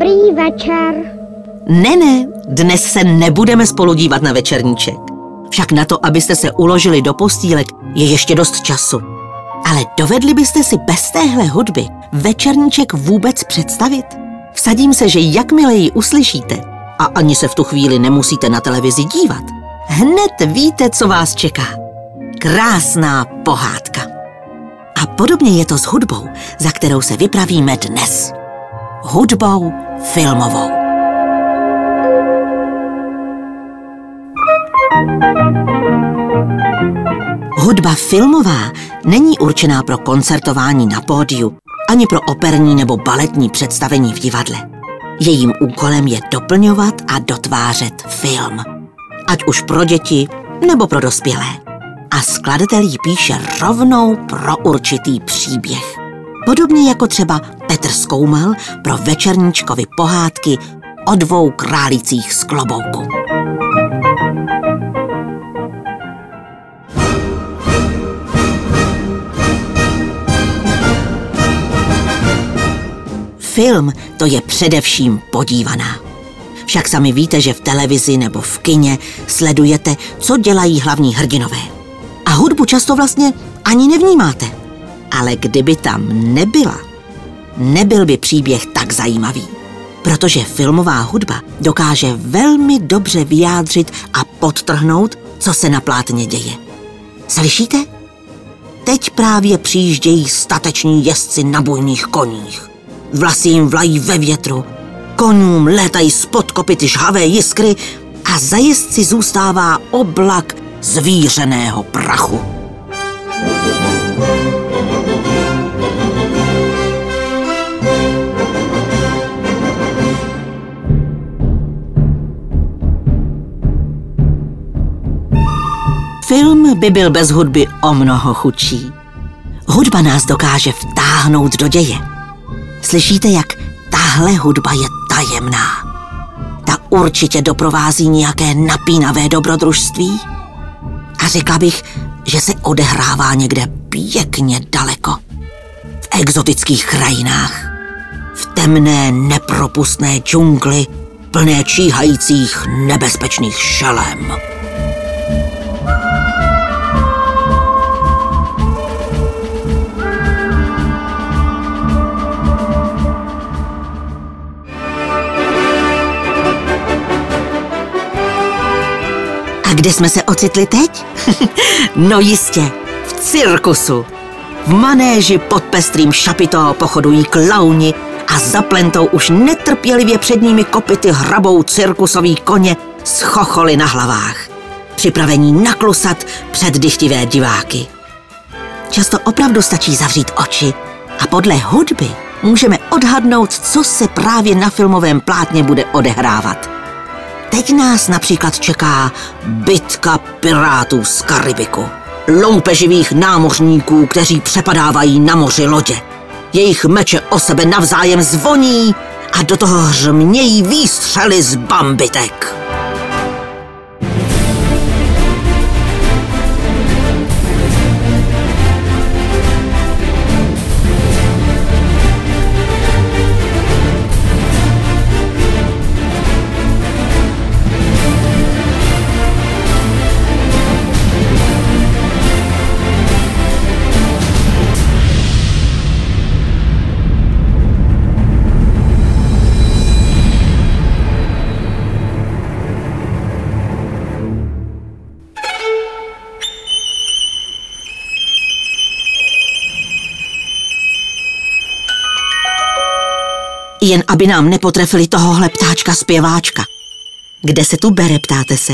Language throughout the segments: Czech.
Dobrý večer. Ne, ne, dnes se nebudeme spolu dívat na večerníček. Však na to, abyste se uložili do postýlek, je ještě dost času. Ale dovedli byste si bez téhle hudby večerníček vůbec představit? Vsadím se, že jakmile ji uslyšíte, a ani se v tu chvíli nemusíte na televizi dívat, hned víte, co vás čeká. Krásná pohádka. A podobně je to s hudbou, za kterou se vypravíme dnes. Hudbou filmovou. Hudba filmová není určená pro koncertování na pódiu, ani pro operní nebo baletní představení v divadle. Jejím úkolem je doplňovat a dotvářet film. Ať už pro děti nebo pro dospělé. A skladatel jí píše rovnou pro určitý příběh. Podobně jako třeba Petr Skoumal pro večerníčkovy pohádky o dvou králících z klobouku. Film to je především podívaná. Však sami víte, že v televizi nebo v kině sledujete, co dělají hlavní hrdinové. A hudbu často vlastně ani nevnímáte. Ale kdyby tam nebyla, nebyl by příběh tak zajímavý. Protože filmová hudba dokáže velmi dobře vyjádřit a podtrhnout, co se na plátně děje. Slyšíte? Teď právě přijíždějí stateční jezdci na bujných koních. Vlasy jim vlají ve větru, konům létají spod kopity žhavé jiskry a za jezdci zůstává oblak zvířeného prachu. By byl bez hudby o mnoho chudší. Hudba nás dokáže vtáhnout do děje. Slyšíte, jak tahle hudba je tajemná? Ta určitě doprovází nějaké napínavé dobrodružství? A řekla bych, že se odehrává někde pěkně daleko. V exotických krajinách. V temné, nepropustné džungli, plné číhajících nebezpečných šelem. A kde jsme se ocitli teď? no jistě, v cirkusu. V manéži pod pestrým šapito pochodují klauni a za plentou už netrpělivě před nimi kopity hrabou cirkusový koně s chocholy na hlavách. Připravení naklusat před dychtivé diváky. Často opravdu stačí zavřít oči a podle hudby můžeme odhadnout, co se právě na filmovém plátně bude odehrávat. Teď nás například čeká bitka pirátů z Karibiku. Loupeživých námořníků, kteří přepadávají na moři lodě. Jejich meče o sebe navzájem zvoní a do toho hřmějí výstřely z bambitek. Jen aby nám nepotrefili tohohle ptáčka zpěváčka. Kde se tu bere, ptáte se?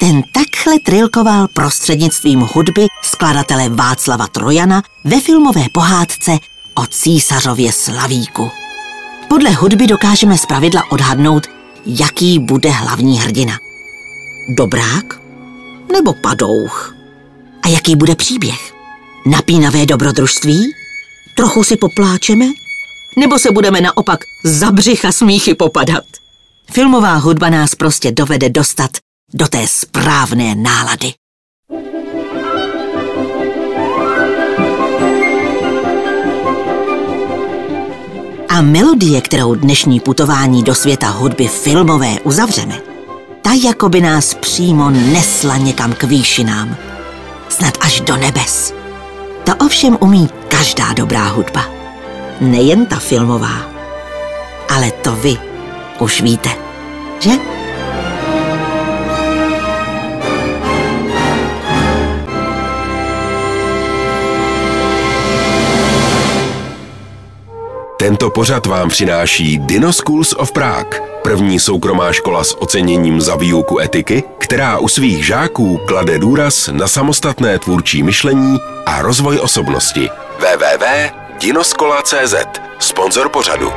Ten takhle trilkoval prostřednictvím hudby skladatele Václava Trojana ve filmové pohádce o císařově Slavíku. Podle hudby dokážeme zpravidla odhadnout, jaký bude hlavní hrdina. Dobrák nebo padouch? A jaký bude příběh? Napínavé dobrodružství? Trochu si popláčeme? Nebo se budeme naopak za břicha smíchy popadat? Filmová hudba nás prostě dovede dostat do té správné nálady. A melodie, kterou dnešní putování do světa hudby filmové uzavřeme, ta jako by nás přímo nesla někam k výšinám. Snad až do nebes. To ovšem umí každá dobrá hudba. Nejen ta filmová. Ale to vy už víte, že? Tento pořad vám přináší Dino Schools of Prague, první soukromá škola s oceněním za výuku etiky, která u svých žáků klade důraz na samostatné tvůrčí myšlení a rozvoj osobnosti. www.dinoskola.cz Sponzor pořadu.